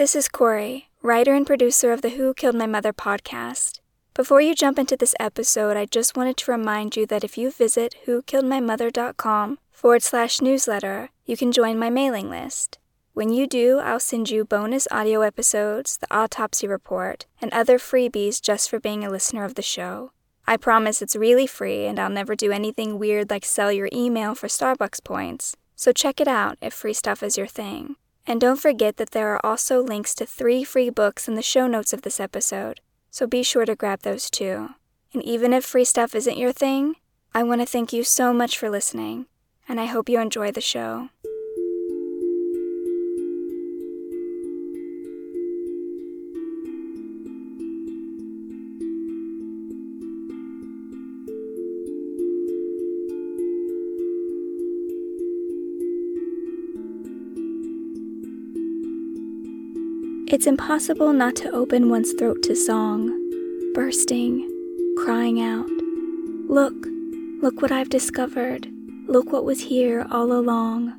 This is Kory, writer and producer of the Who Killed My Mother podcast. Before you jump into this episode, I just wanted to remind you that if you visit whokilledmymother.com forward slash newsletter, you can join my mailing list. When you do, I'll send you bonus audio episodes, the autopsy report, and other freebies just for being a listener of the show. I promise it's really free and I'll never do anything weird like sell your email for Starbucks points. So check it out if free stuff is your thing. And don't forget that there are also links to three free books in the show notes of this episode, so be sure to grab those too. And even if free stuff isn't your thing, I want to thank you so much for listening, and I hope you enjoy the show. It's impossible not to open one's throat to song, bursting, crying out. Look, look what I've discovered. Look what was here all along.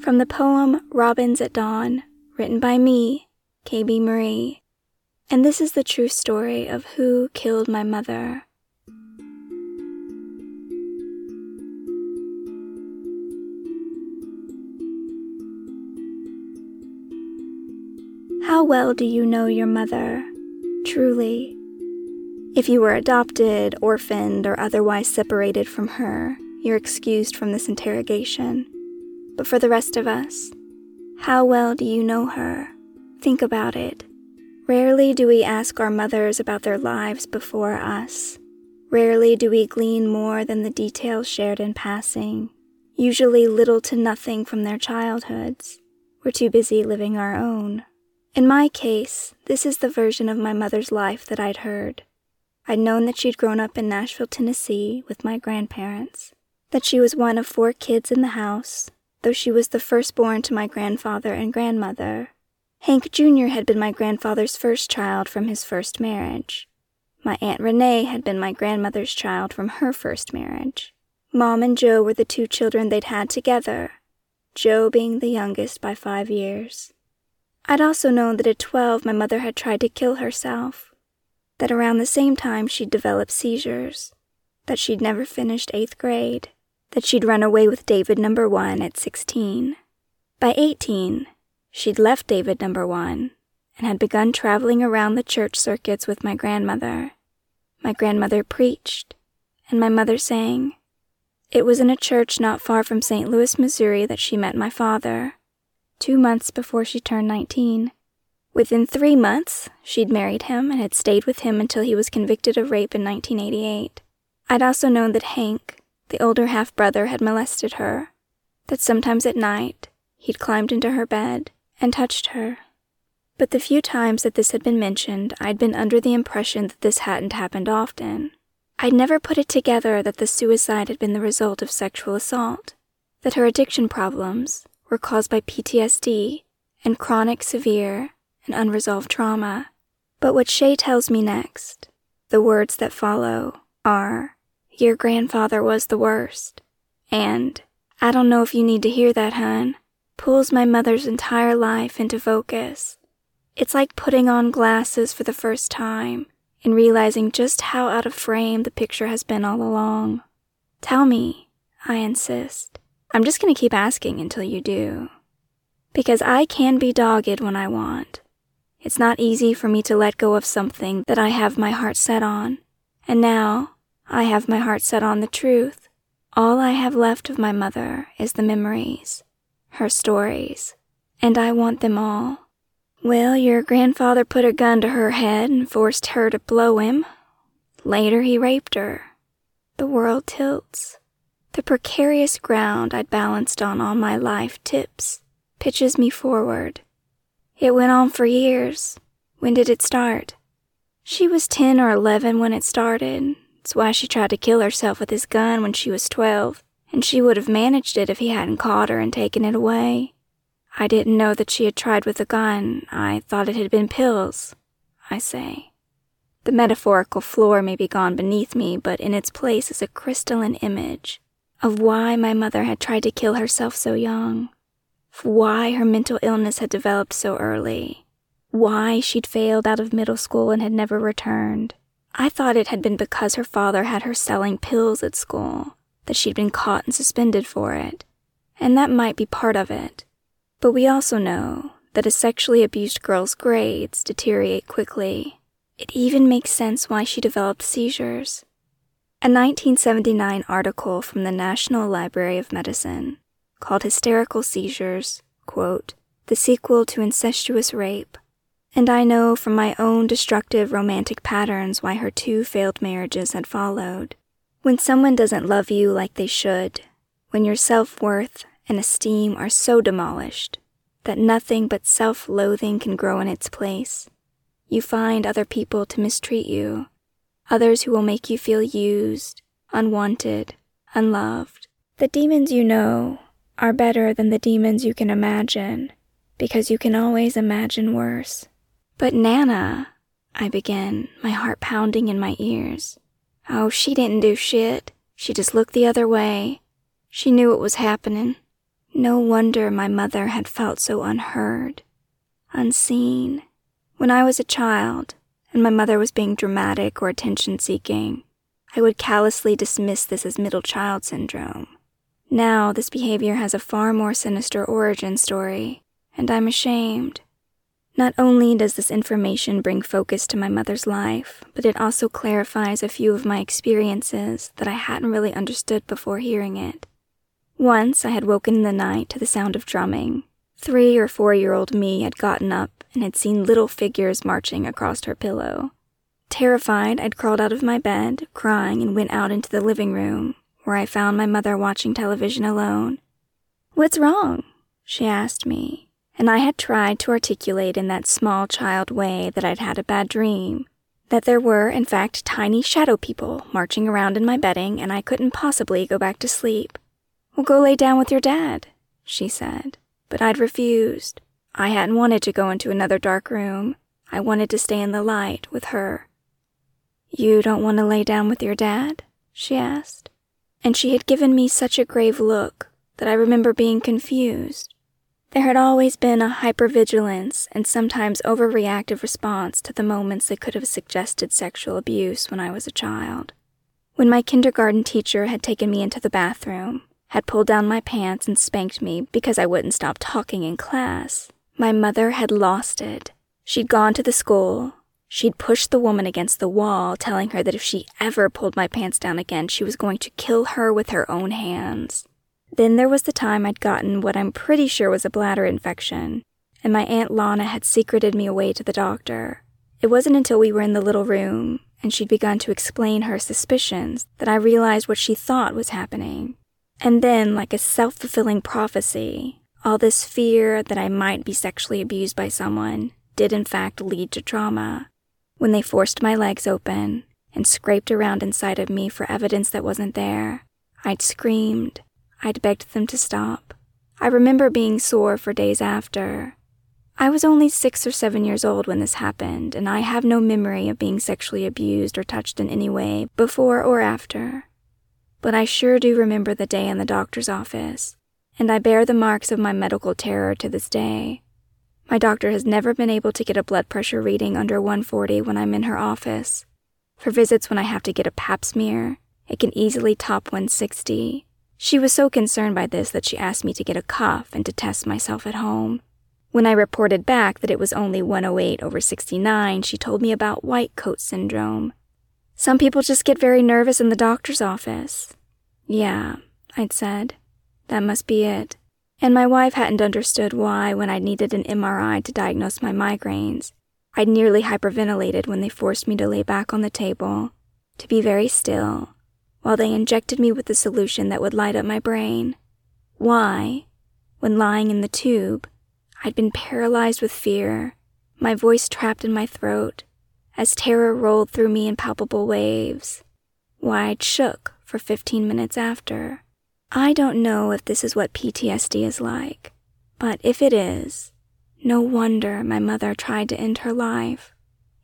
From the poem Robins at Dawn, written by me, KB Marie. And this is the true story of who killed my mother. Well do you know your mother, truly? If you were adopted, orphaned, or otherwise separated from her, you're excused from this interrogation. But for the rest of us, how well do you know her? Think about it. Rarely do we ask our mothers about their lives before us. Rarely do we glean more than the details shared in passing, usually little to nothing from their childhoods. We're too busy living our own. In my case, this is the version of my mother's life that I'd heard. I'd known that she'd grown up in Nashville, Tennessee with my grandparents, that she was one of four kids in the house, though she was the firstborn to my grandfather and grandmother. Hank Jr. had been my grandfather's first child from his first marriage. My Aunt Renee had been my grandmother's child from her first marriage. Mom and Joe were the two children they'd had together, Joe being the youngest by five years. I'd also known that at 12 my mother had tried to kill herself, that around the same time she'd developed seizures, that she'd never finished eighth grade, that she'd run away with David number one at 16. By 18, she'd left David number one and had begun traveling around the church circuits with my grandmother. My grandmother preached, and my mother sang. It was in a church not far from St. Louis, Missouri, that she met my father two months before she turned 19. Within three months, she'd married him and had stayed with him until he was convicted of rape in 1988. I'd also known that Hank, the older half brother, had molested her, that sometimes at night he'd climbed into her bed and touched her. But the few times that this had been mentioned, I'd been under the impression that this hadn't happened often. I'd never put it together that the suicide had been the result of sexual assault, that her addiction problems, were caused by PTSD and chronic, severe, and unresolved trauma. But what Shay tells me next, the words that follow, are, Your grandfather was the worst. And, I don't know if you need to hear that, hun, pulls my mother's entire life into focus. It's like putting on glasses for the first time and realizing just how out of frame the picture has been all along. Tell me, I insist. I'm just going to keep asking until you do. Because I can be dogged when I want. It's not easy for me to let go of something that I have my heart set on. And now I have my heart set on the truth. All I have left of my mother is the memories, her stories, and I want them all. Well, your grandfather put a gun to her head and forced her to blow him. Later, he raped her. The world tilts. The precarious ground I'd balanced on all my life tips, pitches me forward. It went on for years. When did it start? She was 10 or 11 when it started. It's why she tried to kill herself with his gun when she was 12, and she would have managed it if he hadn't caught her and taken it away. I didn't know that she had tried with a gun. I thought it had been pills, I say. The metaphorical floor may be gone beneath me, but in its place is a crystalline image of why my mother had tried to kill herself so young. why her mental illness had developed so early, why she'd failed out of middle school and had never returned. I thought it had been because her father had her selling pills at school, that she'd been caught and suspended for it, and that might be part of it. But we also know that a sexually abused girl's grades deteriorate quickly. It even makes sense why she developed seizures. A 1979 article from the National Library of Medicine called Hysterical Seizures, quote, the sequel to incestuous rape. And I know from my own destructive romantic patterns why her two failed marriages had followed. When someone doesn't love you like they should, when your self worth and esteem are so demolished that nothing but self loathing can grow in its place, you find other people to mistreat you, others who will make you feel used, unwanted, unloved. The demons you know are better than the demons you can imagine, because you can always imagine worse. But Nana, I began, my heart pounding in my ears. Oh, she didn't do shit. She just looked the other way. She knew what was happening. No wonder my mother had felt so unheard, unseen. When I was a child, and my mother was being dramatic or attention seeking, I would callously dismiss this as middle child syndrome. Now, this behavior has a far more sinister origin story, and I'm ashamed. Not only does this information bring focus to my mother's life, but it also clarifies a few of my experiences that I hadn't really understood before hearing it. Once I had woken in the night to the sound of drumming. Three or four year old me had gotten up and had seen little figures marching across her pillow. Terrified, I'd crawled out of my bed, crying, and went out into the living room, where I found my mother watching television alone. What's wrong? she asked me, and I had tried to articulate in that small child way that I'd had a bad dream, that there were, in fact, tiny shadow people marching around in my bedding, and I couldn't possibly go back to sleep. Well, go lay down with your dad, she said, but I'd refused. I hadn't wanted to go into another dark room. I wanted to stay in the light with her. You don't want to lay down with your dad? she asked and she had given me such a grave look that I remember being confused. There had always been a hypervigilance and sometimes overreactive response to the moments that could have suggested sexual abuse when I was a child. When my kindergarten teacher had taken me into the bathroom, had pulled down my pants and spanked me because I wouldn't stop talking in class, my mother had lost it. She'd gone to the school, She'd pushed the woman against the wall, telling her that if she ever pulled my pants down again, she was going to kill her with her own hands. Then there was the time I'd gotten what I'm pretty sure was a bladder infection, and my Aunt Lana had secreted me away to the doctor. It wasn't until we were in the little room and she'd begun to explain her suspicions that I realized what she thought was happening. And then, like a self fulfilling prophecy, all this fear that I might be sexually abused by someone did in fact lead to trauma when they forced my legs open and scraped around inside of me for evidence that wasn't there. I'd screamed. I'd begged them to stop. I remember being sore for days after. I was only six or seven years old when this happened, and I have no memory of being sexually abused or touched in any way before or after. But I sure do remember the day in the doctor's office, and I bear the marks of my medical terror to this day. My doctor has never been able to get a blood pressure reading under 140 when I'm in her office. For visits when I have to get a pap smear, it can easily top 160. She was so concerned by this that she asked me to get a cuff and to test myself at home. When I reported back that it was only 108 over 69, she told me about white coat syndrome. Some people just get very nervous in the doctor's office. Yeah, I'd said. That must be it. And my wife hadn't understood why, when I needed an MRI to diagnose my migraines, I'd nearly hyperventilated when they forced me to lay back on the table, to be very still, while they injected me with the solution that would light up my brain. Why, when lying in the tube, I'd been paralyzed with fear, my voice trapped in my throat, as terror rolled through me in palpable waves. Why I'd shook for 15 minutes after. I don't know if this is what PTSD is like, but if it is, no wonder my mother tried to end her life.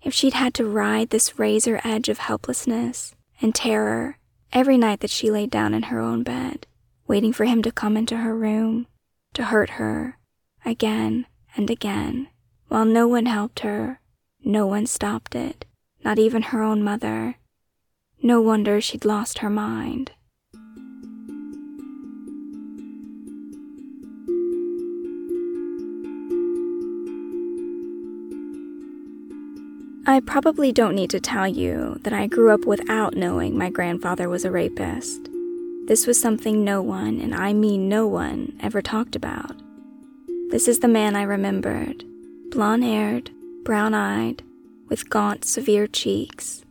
If she'd had to ride this razor edge of helplessness and terror every night that she laid down in her own bed, waiting for him to come into her room, to hurt her, again and again, while no one helped her, no one stopped it, not even her own mother. No wonder she'd lost her mind. I probably don't need to tell you that I grew up without knowing my grandfather was a rapist. This was something no one, and I mean no one, ever talked about. This is the man I remembered blonde haired, brown eyed, with gaunt, severe cheeks.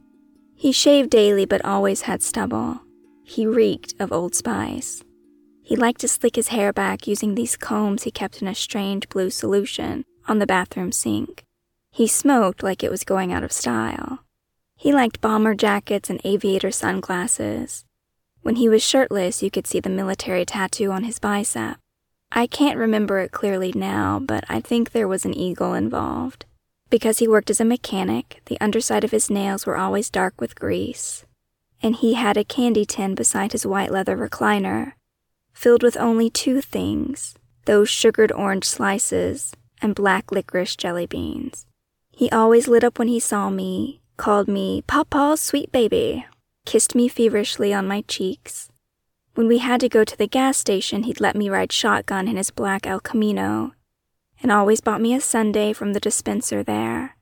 He shaved daily but always had stubble. He reeked of Old Spice. He liked to slick his hair back using these combs he kept in a strange blue solution on the bathroom sink. He smoked like it was going out of style. He liked bomber jackets and aviator sunglasses. When he was shirtless, you could see the military tattoo on his bicep. I can't remember it clearly now, but I think there was an eagle involved. Because he worked as a mechanic, the underside of his nails were always dark with grease. And he had a candy tin beside his white leather recliner, filled with only two things those sugared orange slices and black licorice jelly beans. He always lit up when he saw me, called me Papa's sweet baby, kissed me feverishly on my cheeks. When we had to go to the gas station, he'd let me ride shotgun in his black El Camino, and always bought me a sundae from the dispenser there.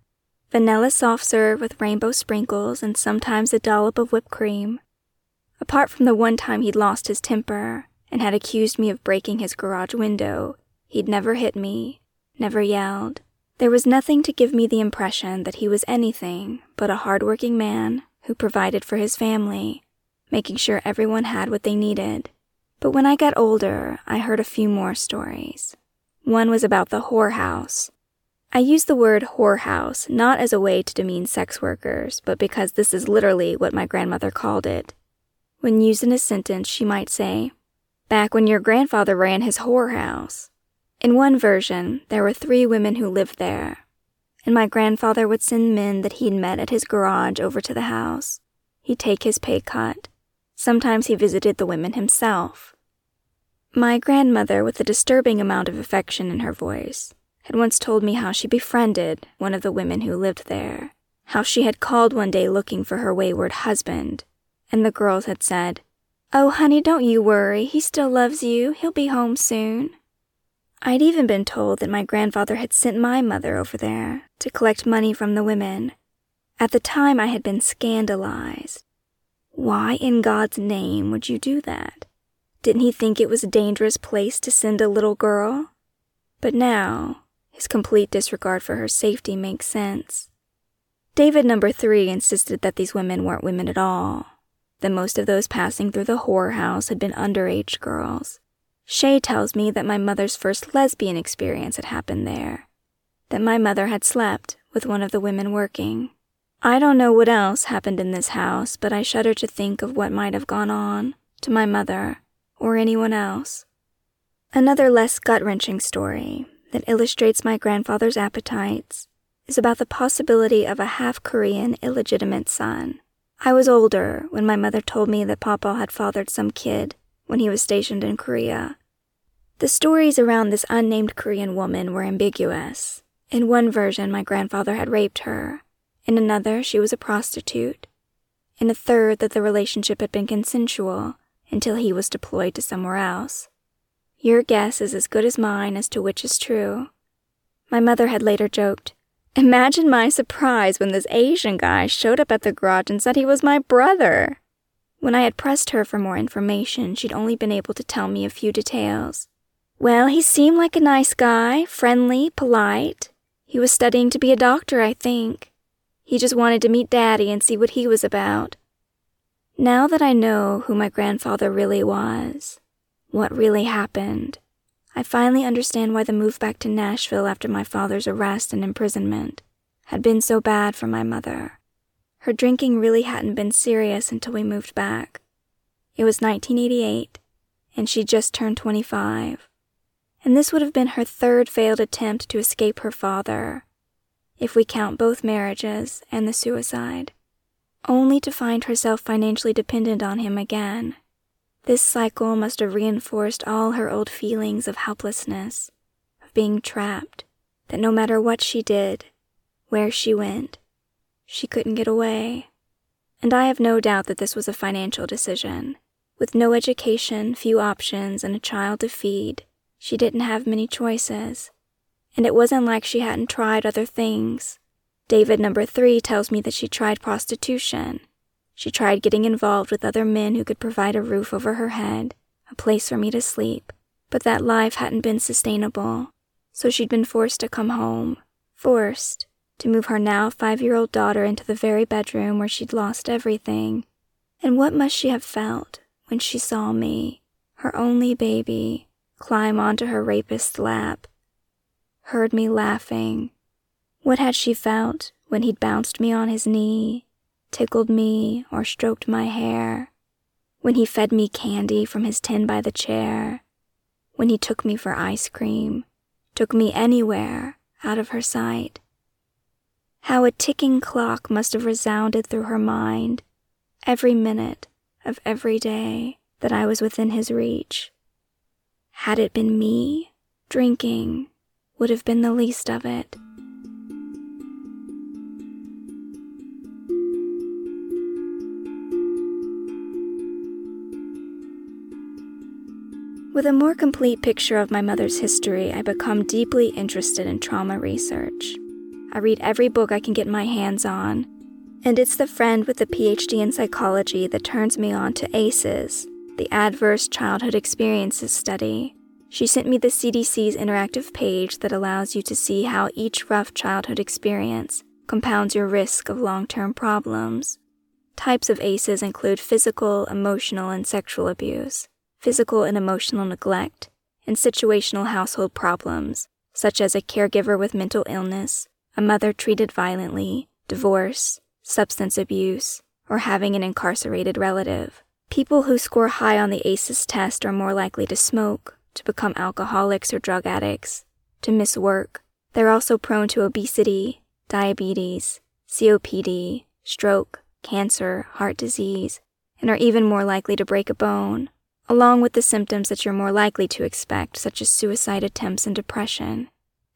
Vanilla soft serve with rainbow sprinkles and sometimes a dollop of whipped cream. Apart from the one time he'd lost his temper and had accused me of breaking his garage window, he'd never hit me, never yelled. There was nothing to give me the impression that he was anything but a hard-working man who provided for his family, making sure everyone had what they needed. But when I got older, I heard a few more stories. One was about the whorehouse. I use the word whorehouse not as a way to demean sex workers, but because this is literally what my grandmother called it. When used in a sentence, she might say, Back when your grandfather ran his whorehouse. In one version, there were three women who lived there, and my grandfather would send men that he'd met at his garage over to the house. He'd take his pay cut. Sometimes he visited the women himself. My grandmother, with a disturbing amount of affection in her voice, had once told me how she befriended one of the women who lived there, how she had called one day looking for her wayward husband, and the girls had said, Oh, honey, don't you worry. He still loves you. He'll be home soon. I'd even been told that my grandfather had sent my mother over there to collect money from the women. At the time, I had been scandalized. Why in God's name would you do that? Didn't he think it was a dangerous place to send a little girl? But now, his complete disregard for her safety makes sense. David number three insisted that these women weren't women at all, that most of those passing through the whorehouse had been underage girls. Shay tells me that my mother's first lesbian experience had happened there, that my mother had slept with one of the women working. I don't know what else happened in this house, but I shudder to think of what might have gone on to my mother or anyone else. Another less gut wrenching story that illustrates my grandfather's appetites is about the possibility of a half Korean illegitimate son. I was older when my mother told me that Papa had fathered some kid when he was stationed in Korea. The stories around this unnamed Korean woman were ambiguous. In one version, my grandfather had raped her. In another, she was a prostitute. In a third, that the relationship had been consensual until he was deployed to somewhere else. Your guess is as good as mine as to which is true. My mother had later joked, Imagine my surprise when this Asian guy showed up at the garage and said he was my brother. When I had pressed her for more information, she'd only been able to tell me a few details. Well, he seemed like a nice guy, friendly, polite. He was studying to be a doctor, I think. He just wanted to meet Daddy and see what he was about. Now that I know who my grandfather really was, what really happened, I finally understand why the move back to Nashville after my father's arrest and imprisonment had been so bad for my mother. Her drinking really hadn't been serious until we moved back. It was 1988, and she just turned 25. And this would have been her third failed attempt to escape her father, if we count both marriages and the suicide, only to find herself financially dependent on him again. This cycle must have reinforced all her old feelings of helplessness, of being trapped, that no matter what she did, where she went, she couldn't get away. And I have no doubt that this was a financial decision. With no education, few options, and a child to feed, she didn't have many choices. And it wasn't like she hadn't tried other things. David number three tells me that she tried prostitution. She tried getting involved with other men who could provide a roof over her head, a place for me to sleep, but that life hadn't been sustainable, so she'd been forced to come home. Forced to move her now five year old daughter into the very bedroom where she'd lost everything. And what must she have felt when she saw me, her only baby, climb onto her rapist's lap? Heard me laughing. What had she felt when he'd bounced me on his knee, tickled me, or stroked my hair? When he fed me candy from his tin by the chair? When he took me for ice cream? Took me anywhere out of her sight? How a ticking clock must have resounded through her mind every minute of every day that I was within his reach. Had it been me, drinking would have been the least of it. With a more complete picture of my mother's history, I become deeply interested in trauma research. I read every book I can get my hands on, and it's the friend with the PhD in psychology that turns me on to ACEs, the Adverse Childhood Experiences Study. She sent me the CDC's interactive page that allows you to see how each rough childhood experience compounds your risk of long term problems. Types of ACEs include physical, emotional, and sexual abuse, physical and emotional neglect, and situational household problems, such as a caregiver with mental illness, a mother treated violently, divorce, substance abuse, or having an incarcerated relative. People who score high on the ACEs test are more likely to smoke, to become alcoholics or drug addicts, to miss work. They're also prone to obesity, diabetes, COPD, stroke, cancer, heart disease, and are even more likely to break a bone, along with the symptoms that you're more likely to expect, such as suicide attempts and depression.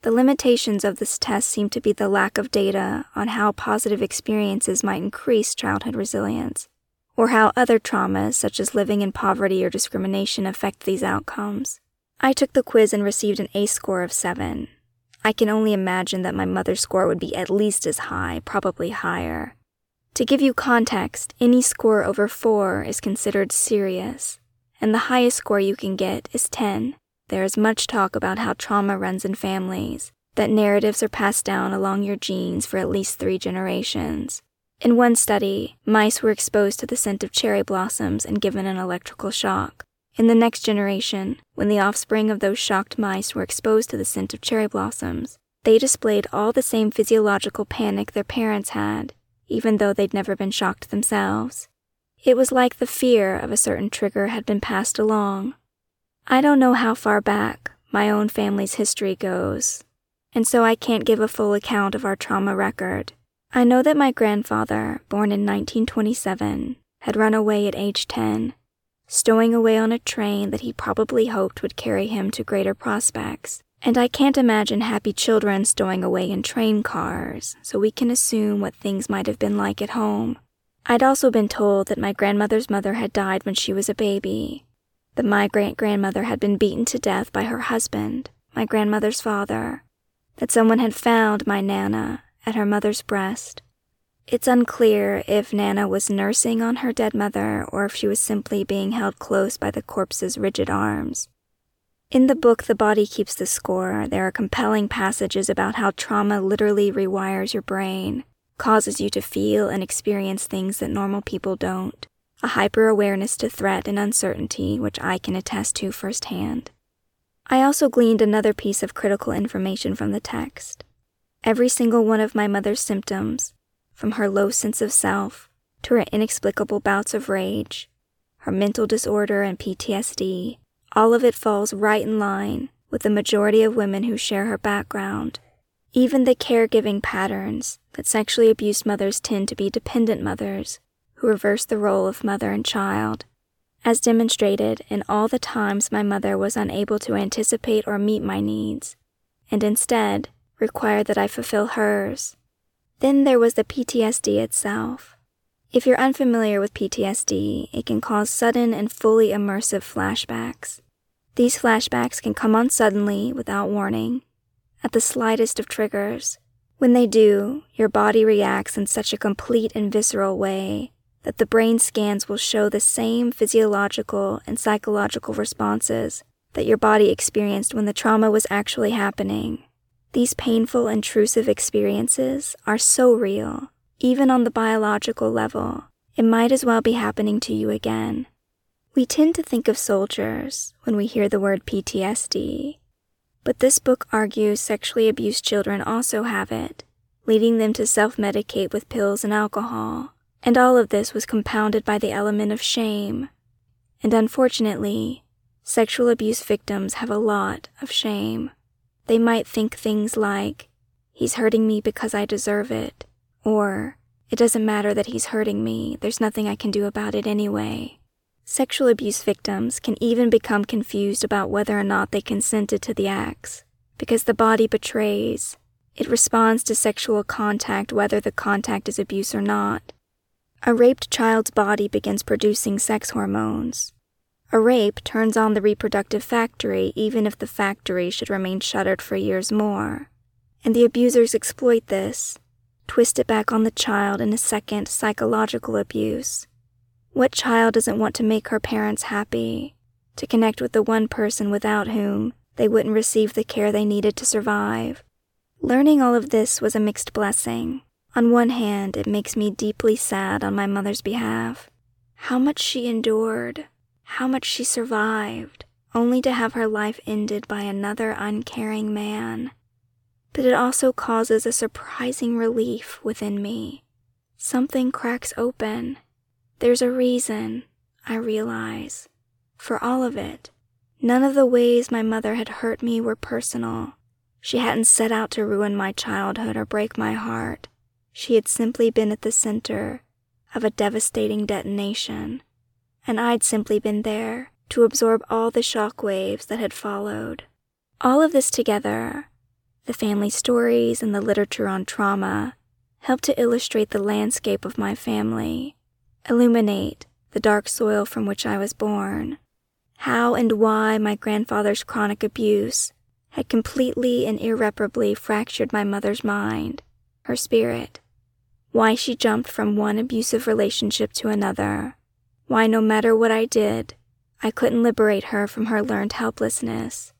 The limitations of this test seem to be the lack of data on how positive experiences might increase childhood resilience, or how other traumas, such as living in poverty or discrimination, affect these outcomes. I took the quiz and received an A score of 7. I can only imagine that my mother's score would be at least as high, probably higher. To give you context, any score over 4 is considered serious, and the highest score you can get is 10. There is much talk about how trauma runs in families, that narratives are passed down along your genes for at least three generations. In one study, mice were exposed to the scent of cherry blossoms and given an electrical shock. In the next generation, when the offspring of those shocked mice were exposed to the scent of cherry blossoms, they displayed all the same physiological panic their parents had, even though they'd never been shocked themselves. It was like the fear of a certain trigger had been passed along, I don't know how far back my own family's history goes, and so I can't give a full account of our trauma record. I know that my grandfather, born in 1927, had run away at age 10, stowing away on a train that he probably hoped would carry him to greater prospects. And I can't imagine happy children stowing away in train cars, so we can assume what things might have been like at home. I'd also been told that my grandmother's mother had died when she was a baby, that my great grandmother had been beaten to death by her husband, my grandmother's father, that someone had found my Nana at her mother's breast. It's unclear if Nana was nursing on her dead mother or if she was simply being held close by the corpse's rigid arms. In the book The Body Keeps the Score, there are compelling passages about how trauma literally rewires your brain, causes you to feel and experience things that normal people don't a hyper awareness to threat and uncertainty, which I can attest to firsthand. I also gleaned another piece of critical information from the text. Every single one of my mother's symptoms, from her low sense of self to her inexplicable bouts of rage, her mental disorder and PTSD, all of it falls right in line with the majority of women who share her background. Even the caregiving patterns that sexually abused mothers tend to be dependent mothers who reverse the role of mother and child. as demonstrated in all the times my mother was unable to anticipate or meet my needs, and instead required that I fulfill hers. Then there was the PTSD itself. If you're unfamiliar with PTSD, it can cause sudden and fully immersive flashbacks. These flashbacks can come on suddenly, without warning, at the slightest of triggers. When they do, your body reacts in such a complete and visceral way that the brain scans will show the same physiological and psychological responses that your body experienced when the trauma was actually happening. These painful, intrusive experiences are so real, even on the biological level, it might as well be happening to you again. We tend to think of soldiers when we hear the word PTSD, but this book argues sexually abused children also have it, leading them to self medicate with pills and alcohol. And all of this was compounded by the element of shame. And unfortunately, sexual abuse victims have a lot of shame. They might think things like, he's hurting me because I deserve it, or it doesn't matter that he's hurting me, there's nothing I can do about it anyway. Sexual abuse victims can even become confused about whether or not they consented to the acts, because the body betrays. It responds to sexual contact whether the contact is abuse or not. A raped child's body begins producing sex hormones, a rape turns on the reproductive factory even if the factory should remain shuttered for years more. And the abusers exploit this, twist it back on the child in a second psychological abuse. What child doesn't want to make her parents happy, to connect with the one person without whom they wouldn't receive the care they needed to survive? Learning all of this was a mixed blessing. On one hand, it makes me deeply sad on my mother's behalf. How much she endured how much she survived, only to have her life ended by another uncaring man. But it also causes a surprising relief within me. Something cracks open. There's a reason, I realize, for all of it. None of the ways my mother had hurt me were personal. She hadn't set out to ruin my childhood or break my heart. She had simply been at the center of a devastating detonation and I'd simply been there to absorb all the shock waves that had followed. All of this together, the family stories and the literature on trauma, helped to illustrate the landscape of my family, illuminate the dark soil from which I was born, how and why my grandfather's chronic abuse had completely and irreparably fractured my mother's mind, her spirit, why she jumped from one abusive relationship to another, why, no matter what I did, I couldn't liberate her from her learned helplessness.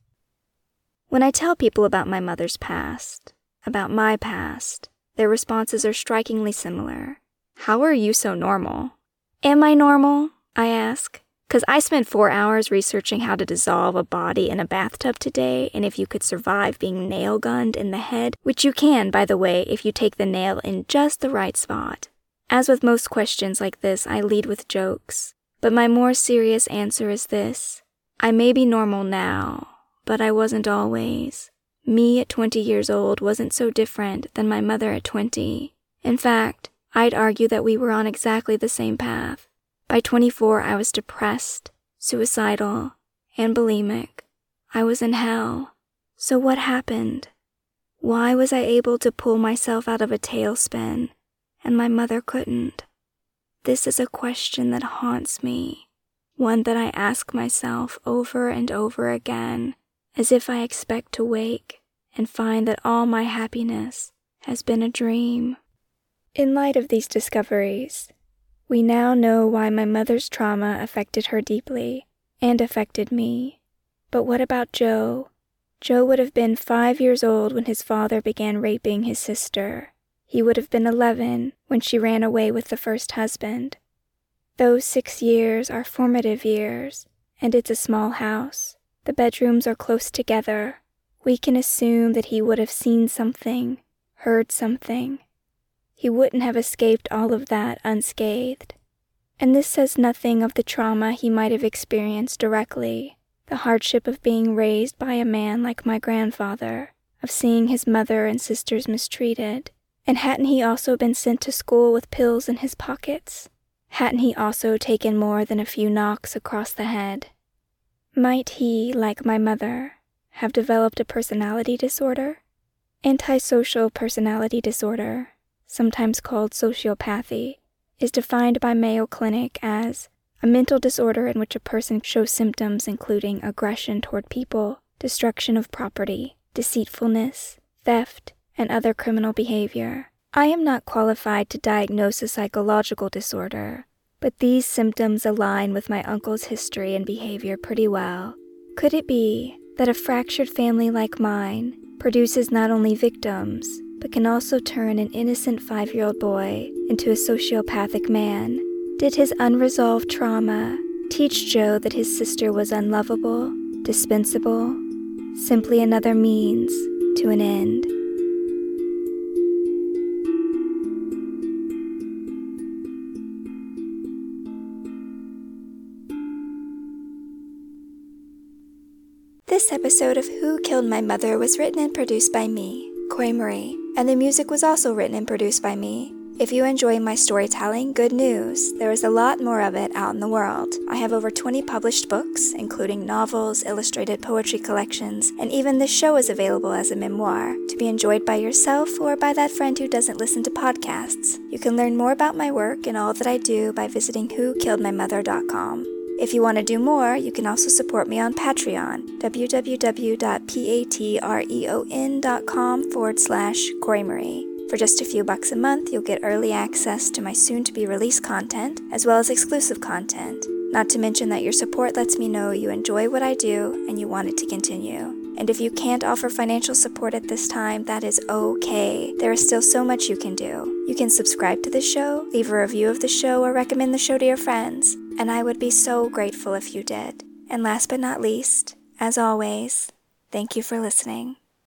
When I tell people about my mother's past, about my past, their responses are strikingly similar. How are you so normal? Am I normal? I ask. Because I spent four hours researching how to dissolve a body in a bathtub today, and if you could survive being nail gunned in the head, which you can, by the way, if you take the nail in just the right spot. As with most questions like this, I lead with jokes. But my more serious answer is this I may be normal now, but I wasn't always. Me at 20 years old wasn't so different than my mother at 20. In fact, I'd argue that we were on exactly the same path. By 24, I was depressed, suicidal, and bulimic. I was in hell. So what happened? Why was I able to pull myself out of a tailspin and my mother couldn't? This is a question that haunts me, one that I ask myself over and over again, as if I expect to wake and find that all my happiness has been a dream. In light of these discoveries, we now know why my mother's trauma affected her deeply and affected me. But what about Joe? Joe would have been five years old when his father began raping his sister. He would have been 11 when she ran away with the first husband. Those six years are formative years, and it's a small house. The bedrooms are close together. We can assume that he would have seen something, heard something. He wouldn't have escaped all of that unscathed. And this says nothing of the trauma he might have experienced directly, the hardship of being raised by a man like my grandfather, of seeing his mother and sisters mistreated, and hadn't he also been sent to school with pills in his pockets? Hadn't he also taken more than a few knocks across the head? Might he, like my mother, have developed a personality disorder? Antisocial personality disorder, sometimes called sociopathy, is defined by Mayo Clinic as a mental disorder in which a person shows symptoms including aggression toward people, destruction of property, deceitfulness, theft, and other criminal behavior. I am not qualified to diagnose a psychological disorder, but these symptoms align with my uncle's history and behavior pretty well. Could it be that a fractured family like mine produces not only victims, but can also turn an innocent five year old boy into a sociopathic man? Did his unresolved trauma teach Joe that his sister was unlovable, dispensable, simply another means to an end? This episode of Who Killed My Mother was written and produced by me, Kory Marie, and the music was also written and produced by me. If you enjoy my storytelling, good news. There is a lot more of it out in the world. I have over 20 published books, including novels, illustrated poetry collections, and even this show is available as a memoir to be enjoyed by yourself or by that friend who doesn't listen to podcasts. You can learn more about my work and all that I do by visiting whokilledmymother.com. If you want to do more, you can also support me on Patreon, www.patreon.com forward slash Kory Marie. For just a few bucks a month, you'll get early access to my soon to be released content, as well as exclusive content. Not to mention that your support lets me know you enjoy what I do and you want it to continue. And if you can't offer financial support at this time, that is okay. There is still so much you can do. You can subscribe to the show, leave a review of the show, or recommend the show to your friends and I would be so grateful if you did. And last but not least, as always, thank you for listening.